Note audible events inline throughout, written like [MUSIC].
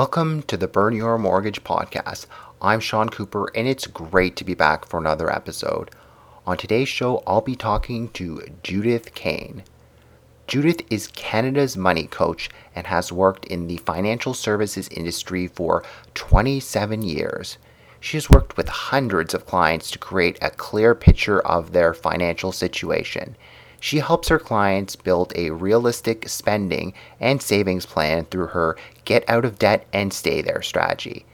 Welcome to the Burn Your Mortgage podcast. I'm Sean Cooper, and it's great to be back for another episode. On today's show, I'll be talking to Judith Cane. Judith is Canada's money coach and has worked in the financial services industry for 27 years. She has worked with hundreds of clients to create a clear picture of their financial situation she helps her clients build a realistic spending and savings plan through her get out of debt and stay there strategy.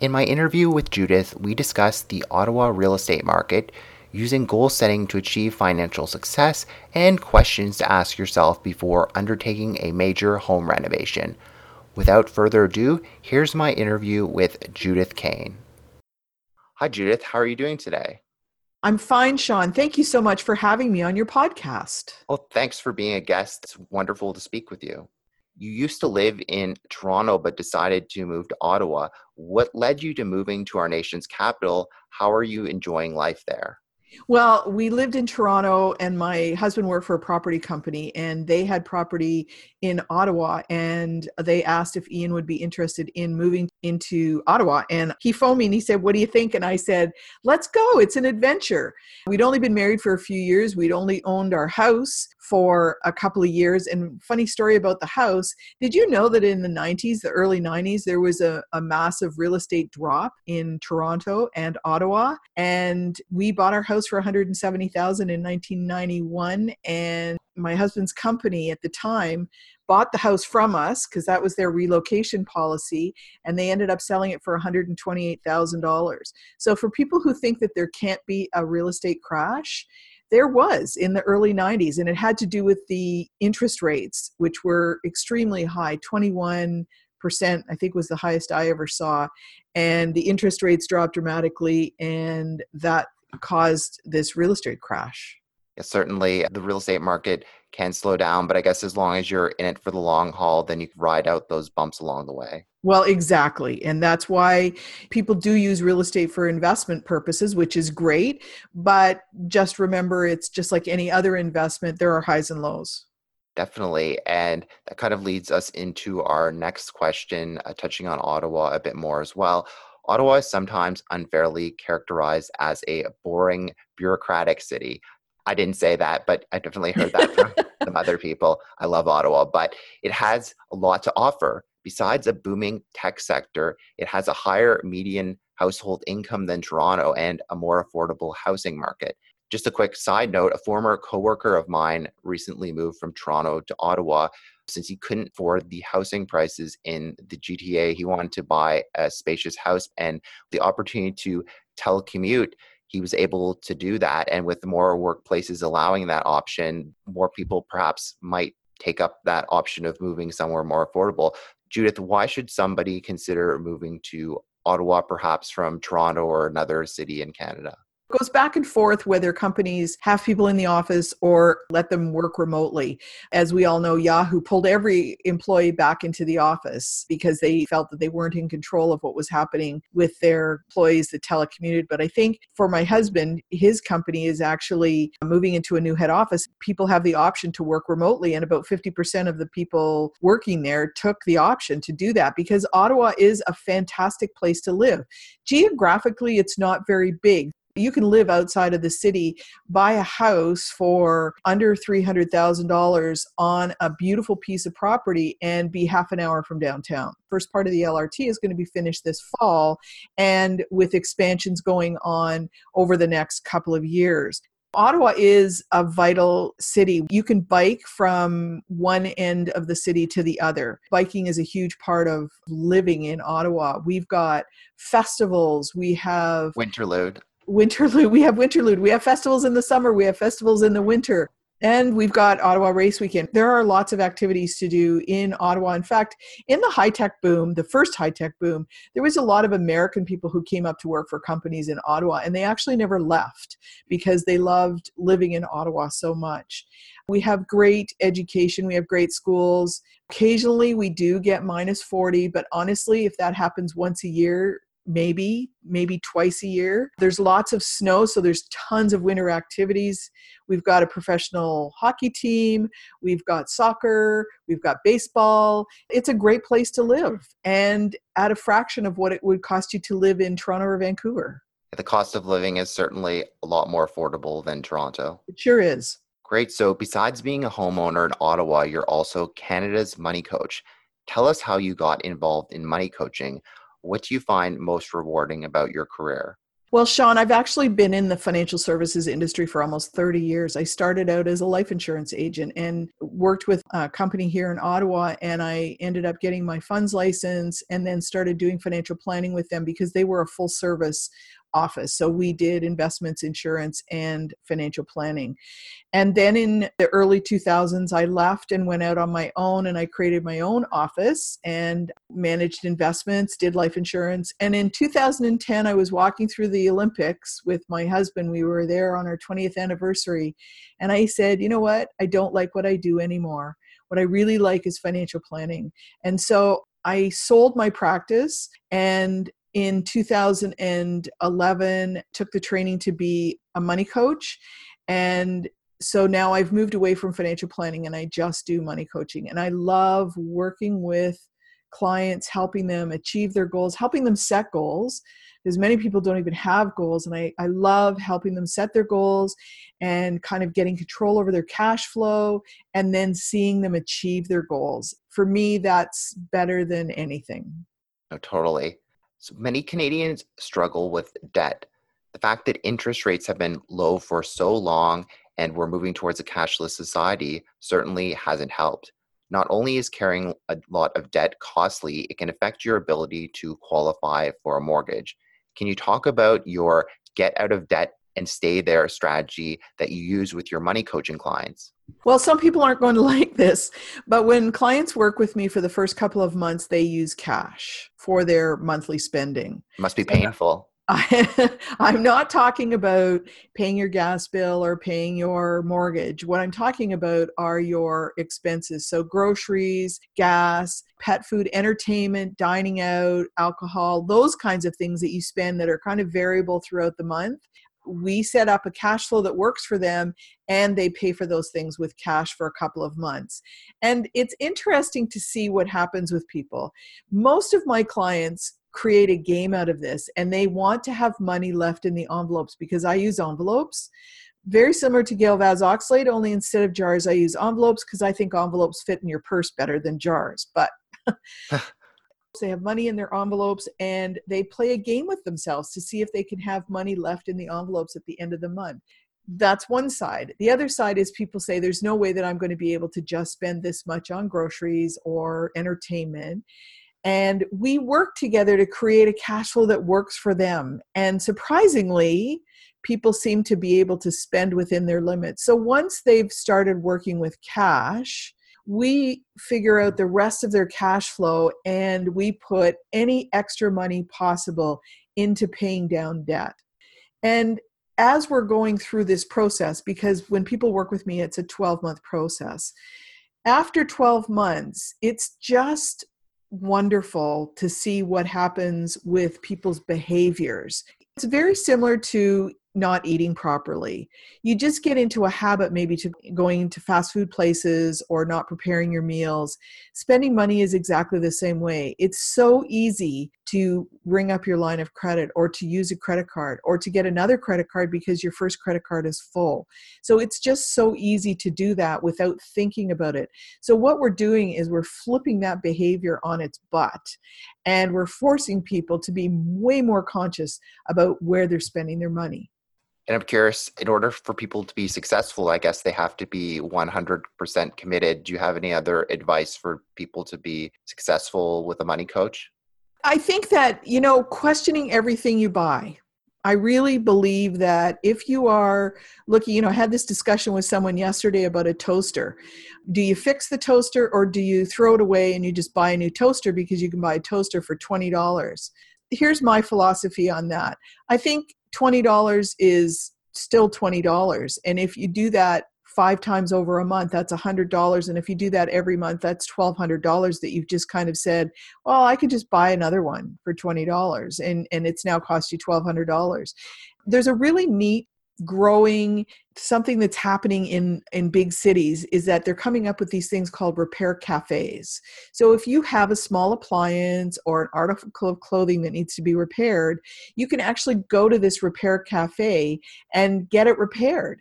In my interview with Judith, we discussed the Ottawa real estate market, using goal setting to achieve financial success, and questions to ask yourself before undertaking a major home renovation. Without further ado, here's my interview with Judith Cane. Hi, Judith. How are you doing today? I'm fine, Sean. Thank you so much for having me on your podcast. Well, thanks for being a guest. It's wonderful to speak with you. You used to live in Toronto but decided to move to Ottawa. What led you to moving to our nation's capital? How are you enjoying life there? Well, we lived in Toronto, and my husband worked for a property company, and they had property in Ottawa. And they asked if Ian would be interested in moving into Ottawa. And he phoned me and he said, What do you think? And I said, Let's go. It's an adventure. We'd only been married for a few years, we'd only owned our house for a couple of years. And funny story about the house did you know that in the 90s, the early 90s, there was a, a massive real estate drop in Toronto and Ottawa? And we bought our house for 170,000 in 1991 and my husband's company at the time bought the house from us because that was their relocation policy and they ended up selling it for $128,000. So for people who think that there can't be a real estate crash, there was in the early 90s and it had to do with the interest rates which were extremely high 21 percent i think was the highest i ever saw and the interest rates dropped dramatically and that caused this real estate crash yeah, certainly the real estate market can slow down, but I guess as long as you're in it for the long haul, then you can ride out those bumps along the way. Well, exactly. And that's why people do use real estate for investment purposes, which is great. But just remember, it's just like any other investment, there are highs and lows. Definitely. And that kind of leads us into our next question, uh, touching on Ottawa a bit more as well. Ottawa is sometimes unfairly characterized as a boring, bureaucratic city. I didn't say that, but I definitely heard that from [LAUGHS] some other people. I love Ottawa, but it has a lot to offer. Besides a booming tech sector, it has a higher median household income than Toronto and a more affordable housing market. Just a quick side note a former coworker of mine recently moved from Toronto to Ottawa since he couldn't afford the housing prices in the GTA. He wanted to buy a spacious house and the opportunity to telecommute he was able to do that. And with more workplaces allowing that option, more people perhaps might take up that option of moving somewhere more affordable. Judith, why should somebody consider moving to Ottawa, perhaps from Toronto or another city in Canada? Goes back and forth whether companies have people in the office or let them work remotely. As we all know, Yahoo pulled every employee back into the office because they felt that they weren't in control of what was happening with their employees that telecommuted. But I think for my husband, his company is actually moving into a new head office. People have the option to work remotely, and about 50% of the people working there took the option to do that because Ottawa is a fantastic place to live. Geographically, it's not very big. You can live outside of the city, buy a house for under $300,000 on a beautiful piece of property, and be half an hour from downtown. First part of the LRT is going to be finished this fall, and with expansions going on over the next couple of years. Ottawa is a vital city. You can bike from one end of the city to the other. Biking is a huge part of living in Ottawa. We've got festivals, we have Winterlude. Winterlude. We have Winterlude. We have festivals in the summer. We have festivals in the winter. And we've got Ottawa Race Weekend. There are lots of activities to do in Ottawa. In fact, in the high tech boom, the first high tech boom, there was a lot of American people who came up to work for companies in Ottawa, and they actually never left because they loved living in Ottawa so much. We have great education, we have great schools. Occasionally, we do get minus 40, but honestly, if that happens once a year, maybe maybe twice a year. There's lots of snow so there's tons of winter activities. We've got a professional hockey team we've got soccer we've got baseball. It's a great place to live and at a fraction of what it would cost you to live in toronto or vancouver. The cost of living is certainly a lot more affordable than toronto. It sure is. Great. So besides being a homeowner in ottawa you're also canada's money coach. Tell us how you got involved in money coaching what do you find most rewarding about your career? Well, Sean, I've actually been in the financial services industry for almost 30 years. I started out as a life insurance agent and worked with a company here in Ottawa, and I ended up getting my funds license and then started doing financial planning with them because they were a full service office. So we did investments, insurance, and financial planning. And then in the early 2000s, I left and went out on my own and I created my own office and managed investments, did life insurance. And in 2010, I was walking through the Olympics with my husband. We were there on our 20th anniversary. And I said, you know what? I don't like what I do anymore. What I really like is financial planning. And so I sold my practice and in 2011 took the training to be a money coach. And so now I've moved away from financial planning and I just do money coaching. And I love working with clients helping them achieve their goals helping them set goals because many people don't even have goals. And I, I love helping them set their goals and kind of getting control over their cash flow and then seeing them achieve their goals. For me that's better than anything. No, totally so many Canadians struggle with debt. The fact that interest rates have been low for so long and we're moving towards a cashless society certainly hasn't helped. Not only is carrying a lot of debt costly, it can affect your ability to qualify for a mortgage. Can you talk about your get out of debt and stay there strategy that you use with your money coaching clients? Well, some people aren't going to [LAUGHS] like this, but when clients work with me for the first couple of months, they use cash for their monthly spending. It must be painful. [LAUGHS] I, am not talking about paying your gas bill or paying your mortgage. What I'm talking about are your expenses. So, groceries, gas, pet food, entertainment, dining out, alcohol, those kinds of things that you spend that are kind of variable throughout the month we set up a cash flow that works for them and they pay for those things with cash for a couple of months. And it's interesting to see what happens with people. Most of my clients create a game out of this and they want to have money left in the envelopes because I use envelopes. Very similar to Gail Vaz-Oxlade, only instead of jars, I use envelopes because I think envelopes fit in your purse better than jars. But [LAUGHS] They have money in their envelopes and they play a game with themselves to see if they can have money left in the envelopes at the end of the month. That's one side. The other side is people say, There's no way that I'm going to be able to just spend this much on groceries or entertainment. And we work together to create a cash flow that works for them. And surprisingly, people seem to be able to spend within their limits. So once they've started working with cash, we figure out the rest of their cash flow and we put any extra money possible into paying down debt. And as we're going through this process, because when people work with me, it's a 12 month process. After 12 months, it's just wonderful to see what happens with people's behaviors. It's very similar to not eating properly. You just get into a habit maybe to going to fast food places or not preparing your meals. Spending money is exactly the same way. It's so easy to ring up your line of credit or to use a credit card or to get another credit card because your first credit card is full. So it's just so easy to do that without thinking about it. So what we're doing is we're flipping that behavior on its butt and we're forcing people to be way more conscious about where they're spending their money. And I'm curious, in order for people to be successful, I guess they have to be 100% committed. Do you have any other advice for people to be successful with a money coach? I think that, you know, questioning everything you buy. I really believe that if you are looking, you know, I had this discussion with someone yesterday about a toaster. Do you fix the toaster or do you throw it away and you just buy a new toaster because you can buy a toaster for $20? Here's my philosophy on that. I think $20 is still $20. And if you do that five times over a month, that's $100. And if you do that every month, that's $1,200 that you've just kind of said, well, I could just buy another one for $20 and, and it's now cost you $1,200. There's a really neat growing something that's happening in in big cities is that they're coming up with these things called repair cafes so if you have a small appliance or an article of clothing that needs to be repaired you can actually go to this repair cafe and get it repaired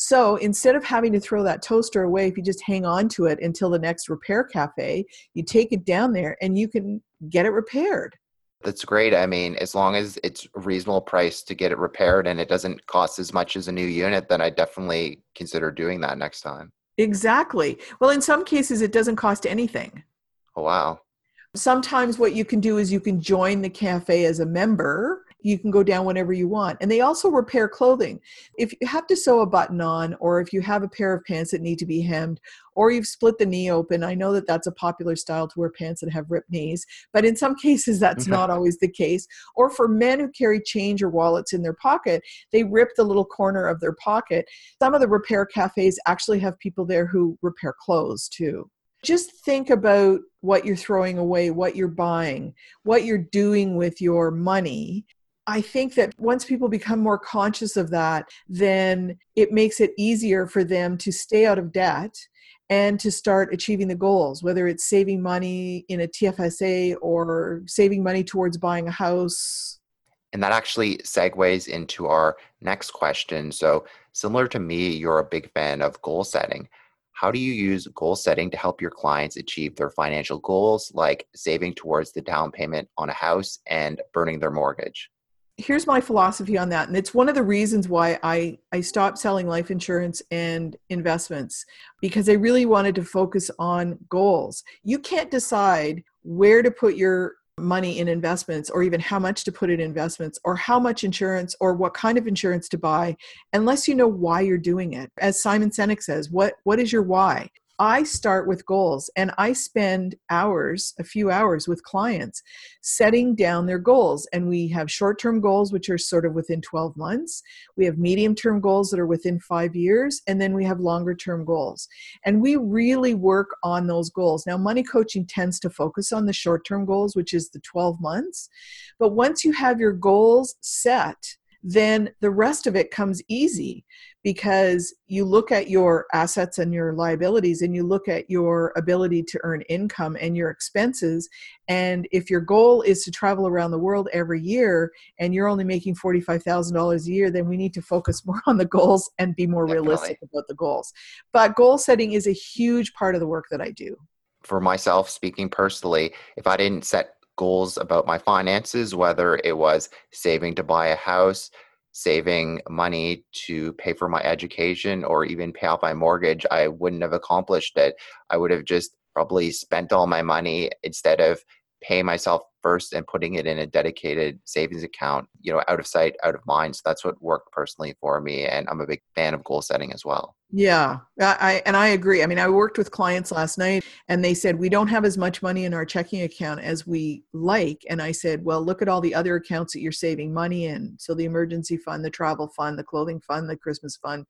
so instead of having to throw that toaster away, if you just hang on to it until the next repair cafe, you take it down there and you can get it repaired. That's great. I mean, as long as it's a reasonable price to get it repaired and it doesn't cost as much as a new unit, then I definitely consider doing that next time. Exactly. Well, in some cases, it doesn't cost anything. Oh, wow. Sometimes what you can do is you can join the cafe as a member you can go down whenever you want. And they also repair clothing. If you have to sew a button on, or if you have a pair of pants that need to be hemmed, or you've split the knee open, I know that that's a popular style to wear pants that have ripped knees, but in some [LAUGHS] cases that's not always the case. Or for men who carry change or wallets in their pocket, they rip the little corner of their pocket. Some of the repair cafes actually have people there who repair clothes too just think about what you're throwing away, what you're buying, what you're doing with your money, I think that once people become more conscious of that, then it makes it easier for them to stay out of debt and to start achieving the goals, whether it's saving money in a TFSA or saving money towards buying a house. And that actually segues into our next question. So, similar to me, you're a big fan of goal setting. How do you use goal setting to help your clients achieve their financial goals, like saving towards the down payment on a house and burning their mortgage? Here's my philosophy on that and it's one of the reasons why i i stopped selling life insurance and investments because i really wanted to focus on goals. You can't decide where to put your money in investments or even how much to put in investments or how much insurance or what kind of insurance to buy unless you know why you're doing it. As simon sinek says what what is your why I start with goals and I spend hours, a few hours with clients setting down their goals. And we have short term goals, which are sort of within 12 months. We have medium term goals that are within five years. And then we have longer term goals. And we really work on those goals. Now, money coaching tends to focus on the short term goals, which is the 12 months. But once you have your goals set, then the rest of it comes easy because you look at your assets and your liabilities and you look at your ability to earn income and your expenses. And if your goal is to travel around the world every year and you're only making $45,000 a year then we need to focus [LAUGHS] more on the goals and be more Definitely. realistic about the goals. But goal setting is a huge part of the work that I do. For myself speaking personally if I didn't set goals about my finances, whether it was saving to buy a house, saving money to pay for my education, or even pay off my mortgage, I wouldn't have accomplished it. I would have just probably spent all my money instead of paying myself first and putting it in a dedicated savings account, you know, out of sight, out of mind. So that's what worked personally for me. And I'm a big fan of goal setting as well. Yeah, I and I agree. I mean, I worked with clients last night and they said we don't have as much money in our checking account as we like and I said, "Well, look at all the other accounts that you're saving money in." So the emergency fund, the travel fund, the clothing fund, the Christmas fund,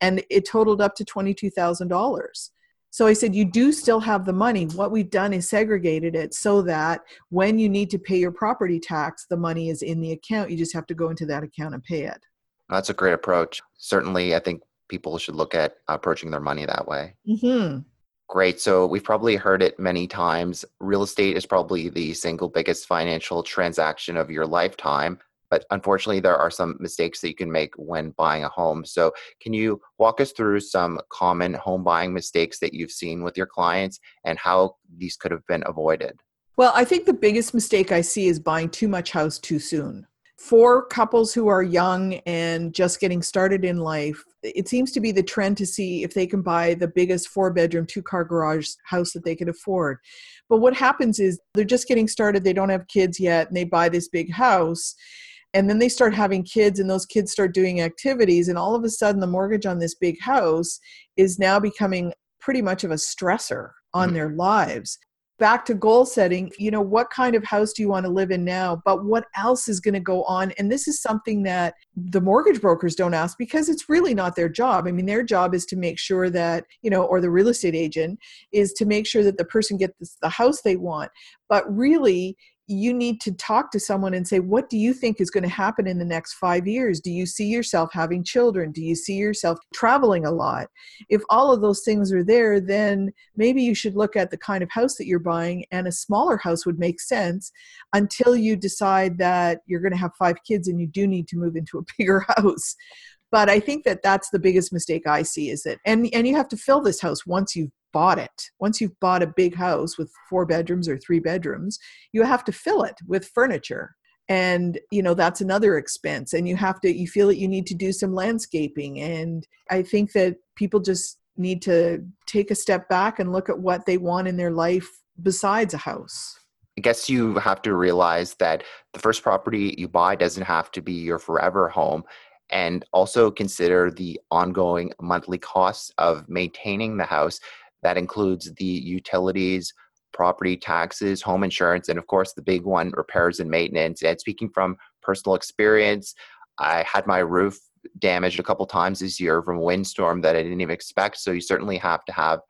and it totaled up to $22,000. So I said, You do still have the money. What we've done is segregated it so that when you need to pay your property tax, the money is in the account. You just have to go into that account and pay it. That's a great approach. Certainly, I think people should look at approaching their money that way. Mm-hmm. Great. So we've probably heard it many times. Real estate is probably the single biggest financial transaction of your lifetime. But unfortunately, there are some mistakes that you can make when buying a home. So, can you walk us through some common home buying mistakes that you've seen with your clients and how these could have been avoided? Well, I think the biggest mistake I see is buying too much house too soon. For couples who are young and just getting started in life, it seems to be the trend to see if they can buy the biggest four bedroom, two car garage house that they can afford. But what happens is they're just getting started, they don't have kids yet, and they buy this big house and then they start having kids and those kids start doing activities and all of a sudden the mortgage on this big house is now becoming pretty much of a stressor on mm-hmm. their lives. Back to goal setting you know what kind of house do you want to live in now? But what else is going to go on? And this is something that the mortgage brokers don't ask because it's really not their job. I mean their job is to make sure that you know or the real estate agent is to make sure that the person gets the house they want. But really you need to talk to someone and say what do you think is going to happen in the next 5 years? Do you see yourself having children? Do you see yourself traveling a lot? If all of those things are there then maybe you should look at the kind of house that you're buying and a smaller house would make sense until you decide that you're going to have 5 kids and you do need to move into a [LAUGHS] bigger house but i think that that's the biggest mistake i see is that and and you have to fill this house once you've bought it. Once you've bought a big house with four bedrooms or three bedrooms, you have to fill it with furniture. And you know that's another expense, and you have to you feel that you need to do some landscaping. And I think that people just need to take a step back and look at what they want in their life besides a house. I guess you have to realize that the first property you buy doesn't have to be your forever home and also consider the ongoing monthly costs of maintaining the house that includes the utilities, property taxes, home insurance, and of course, the big one, repairs and maintenance. And speaking from personal experience, I had my roof damaged a couple times this year from a windstorm that I didn't even expect. So you certainly have to have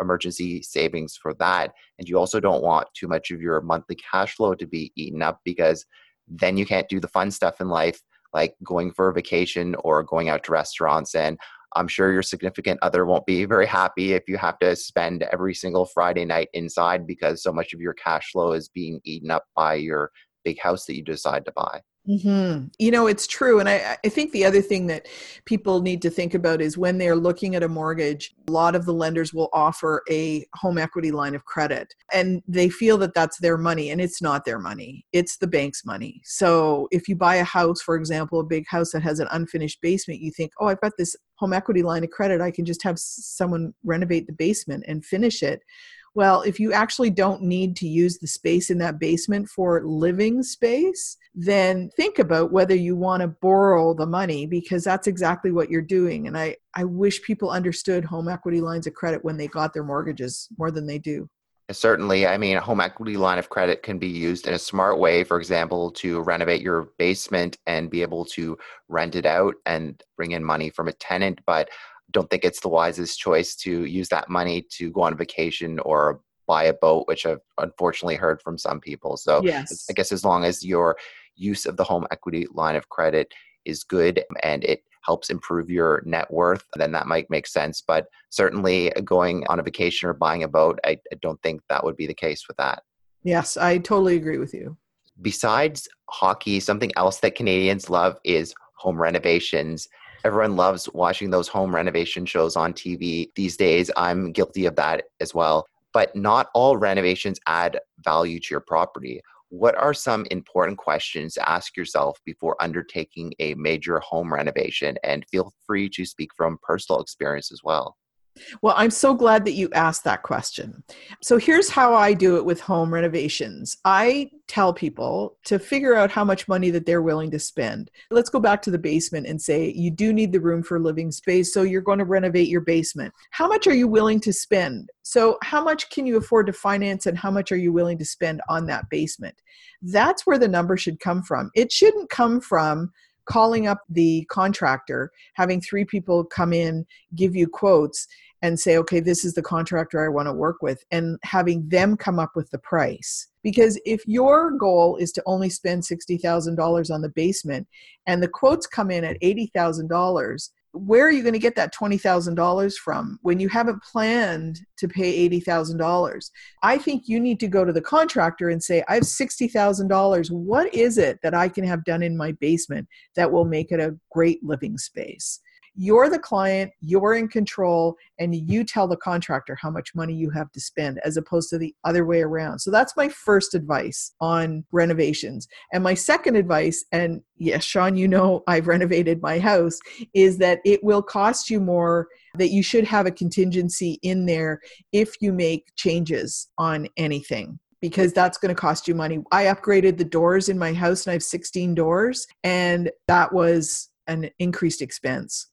emergency savings for that. And you also don't want too much of your monthly cash flow to be eaten up because then you can't do the fun stuff in life like going for a vacation or going out to restaurants. And I'm sure your significant other won't be very happy if you have to spend every single Friday night inside because so much of your cash flow is being eaten up by your big house that you decide to buy. Mm-hmm. You know, it's true. And I, I think the other thing that people need to think about is when they're looking at a mortgage, a lot of the lenders will offer a home equity line of credit and they feel that that's their money and it's not their money, it's the bank's money. So if you buy a house, for example, a big house that has an unfinished basement, you think, oh, I've got this home equity line of credit. I can just have someone renovate the basement and finish it well, if you actually don't need to use the space in that basement for living space, then think about whether you want to borrow the money because that's exactly what you're doing. And I, I wish people understood home equity lines of credit when they got their mortgages more than they do. Certainly. I mean, a home equity line of credit can be used in a smart way, for example, to renovate your basement and be able to rent it out and bring in money from a tenant. But don't think it's the wisest choice to use that money to go on vacation or buy a boat, which I've unfortunately heard from some people. So yes. I guess as long as your use of the home equity line of credit is good and it helps improve your net worth, then that might make sense. But certainly going on a vacation or buying a boat, I, I don't think that would be the case with that. Yes, I totally agree with you. Besides hockey, something else that Canadians love is home renovations. Everyone loves watching those home renovation shows on TV these days. I'm guilty of that as well. But not all renovations add value to your property. What are some important questions to ask yourself before undertaking a major home renovation? And feel free to speak from personal experience as well. Well, I'm so glad that you asked that question. So, here's how I do it with home renovations I tell people to figure out how much money that they're willing to spend. Let's go back to the basement and say you do need the room for living space, so you're going to renovate your basement. How much are you willing to spend? So, how much can you afford to finance, and how much are you willing to spend on that basement? That's where the number should come from. It shouldn't come from calling up the contractor, having three people come in, give you quotes, and say, okay, this is the contractor I want to work with, and having them come up with the price. Because if your goal is to only spend $60,000 on the basement and the quotes come in at $80,000, where are you going to get that $20,000 from when you haven't planned to pay $80,000? I think you need to go to the contractor and say, I have $60,000. What is it that I can have done in my basement that will make it a great living space? You're the client, you're in control, and you tell the contractor how much money you have to spend as opposed to the other way around. So that's my first advice on renovations. And my second advice, and yes, Sean, you know I've renovated my house, is that it will cost you more, that you should have a contingency in there if you make changes on anything because that's going to cost you money. I upgraded the doors in my house and I have 16 doors, and that was an increased expense.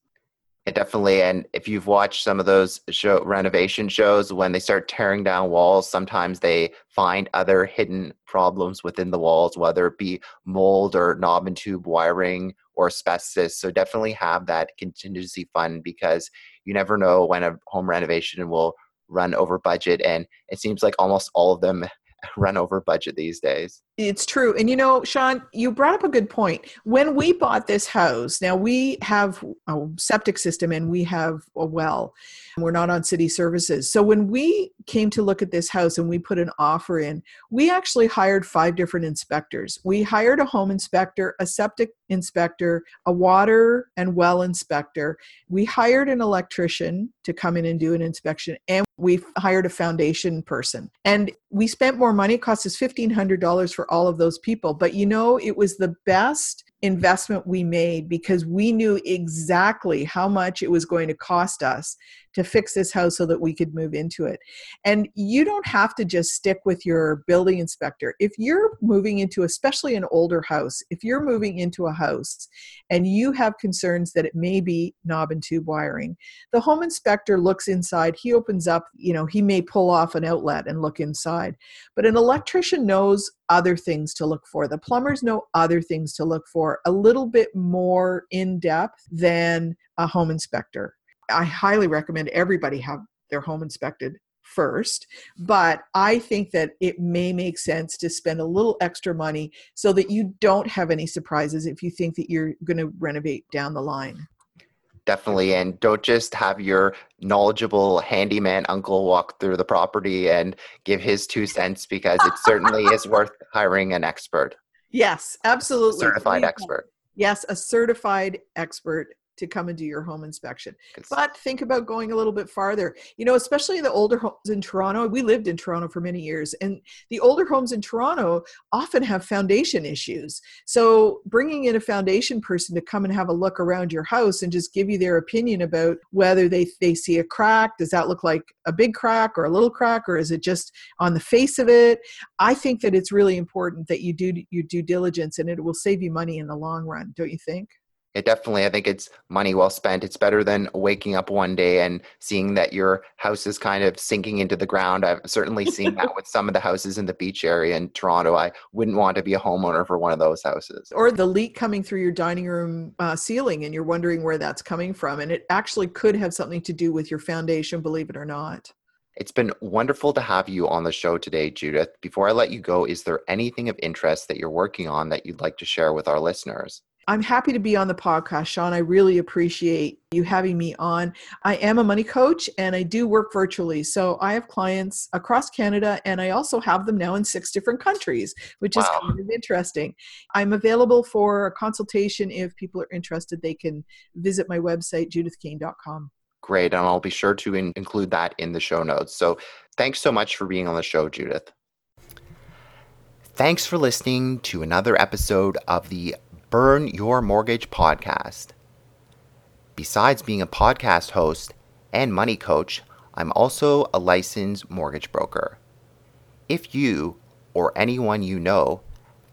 It definitely, and if you've watched some of those show renovation shows, when they start tearing down walls, sometimes they find other hidden problems within the walls, whether it be mold or knob and tube wiring or asbestos. So definitely have that contingency fund because you never know when a home renovation will run over budget, and it seems like almost all of them [LAUGHS] run over budget these days. It's true. And you know, Sean, you brought up a good point. When we bought this house, now we have a septic system and we have a well. We're not on city services. So when we came to look at this house and we put an offer in, we actually hired five different inspectors. We hired a home inspector, a septic inspector, a water and well inspector. We hired an electrician to come in and do an inspection and we hired a foundation person. And we spent more money, it cost us $1500 for all of those people. But you know, it was the best investment we made because we knew exactly how much it was going to cost us to fix this house so that we could move into it. And you don't have to just stick with your building inspector. If you're moving into, especially an older house, if you're moving into a house and you have concerns that it may be knob and tube wiring, the home inspector looks inside, he opens up, you know, he may pull off an outlet and look inside. But an electrician knows other things to look for. The plumbers know other things to look for a little bit more in depth than a home inspector. I highly recommend everybody have their home inspected first, but I think that it may make sense to spend a little extra money so that you don't have any surprises if you think that you're going to renovate down the line. Definitely and don't just have your knowledgeable handyman uncle walk through the property and give his two cents because it certainly is [LAUGHS] worth hiring an expert. Yes absolutely. Certified expert. Yes a certified expert to come and do your home inspection. But think about going a little bit farther. You know, especially the older homes in Toronto. We lived in Toronto for many years, and the older homes in Toronto often have foundation issues. So bringing in a foundation person to come and have a look around your house and just give you their opinion about whether they they see a crack, does that look like a big crack or a little crack, or is it just on the face of it? I think that it's really important that you do your due diligence, and it will save you money in the long run. Don't you think? It definitely i think it's money well spent. It's better than waking up one day and seeing that your house is kind of sinking into the ground. I've certainly seen that with some of the houses in the beach area in toronto. I wouldn't want to be a homeowner for one of those houses. Or the leak coming through your dining room uh, ceiling and you're wondering where that's coming from and it actually could have something to do with your foundation believe it or not. It's been wonderful to have you on the show today, Judith. Before I let you go, is there anything of interest that you're working on that you'd like to share with our listeners? I'm happy to be on the podcast, Sean. I really appreciate you having me on. I am a money coach and I do work virtually. So I have clients across Canada and I also have them now in six different countries, which wow. is kind of interesting. I'm available for a consultation if people are interested. They can visit my website, judithcane.com. Great. And I'll be sure to in- include that in the show notes. So thanks so much for being on the show, Judith. Thanks for listening to another episode of the Burn Your Mortgage podcast. Besides being a podcast host and money coach, I'm also a licensed mortgage broker. If you or anyone you know,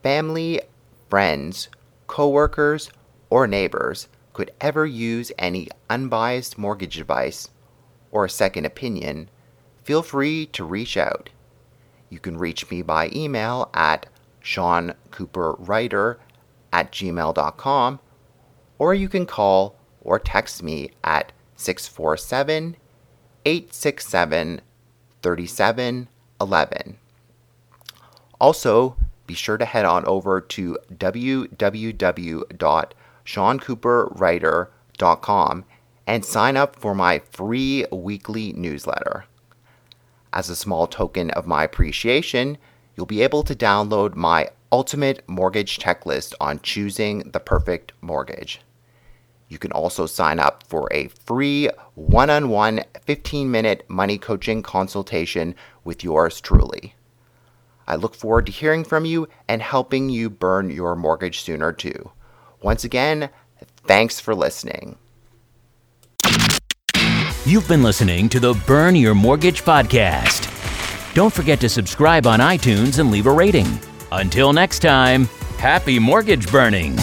family, friends, coworkers, or neighbors could ever use any unbiased mortgage advice or a second opinion, feel free to reach out. You can reach me by email at Sean Cooper Writer at gmail.com, or you can call or text me at 647 867 3711. Also, be sure to head on over to www.seancooperwriter.com and sign up for my free weekly newsletter. As a small token of my appreciation, you'll be able to download my ultimate mortgage checklist on choosing the perfect mortgage. You can also sign up for a free one on one 15 minute money coaching consultation with yours truly. I look forward to hearing from you and helping you burn your mortgage sooner too. Once again, thanks for listening. You've been listening to the Burn Your Mortgage Podcast. Don't forget to subscribe on iTunes and leave a rating. Until next time, happy mortgage burning.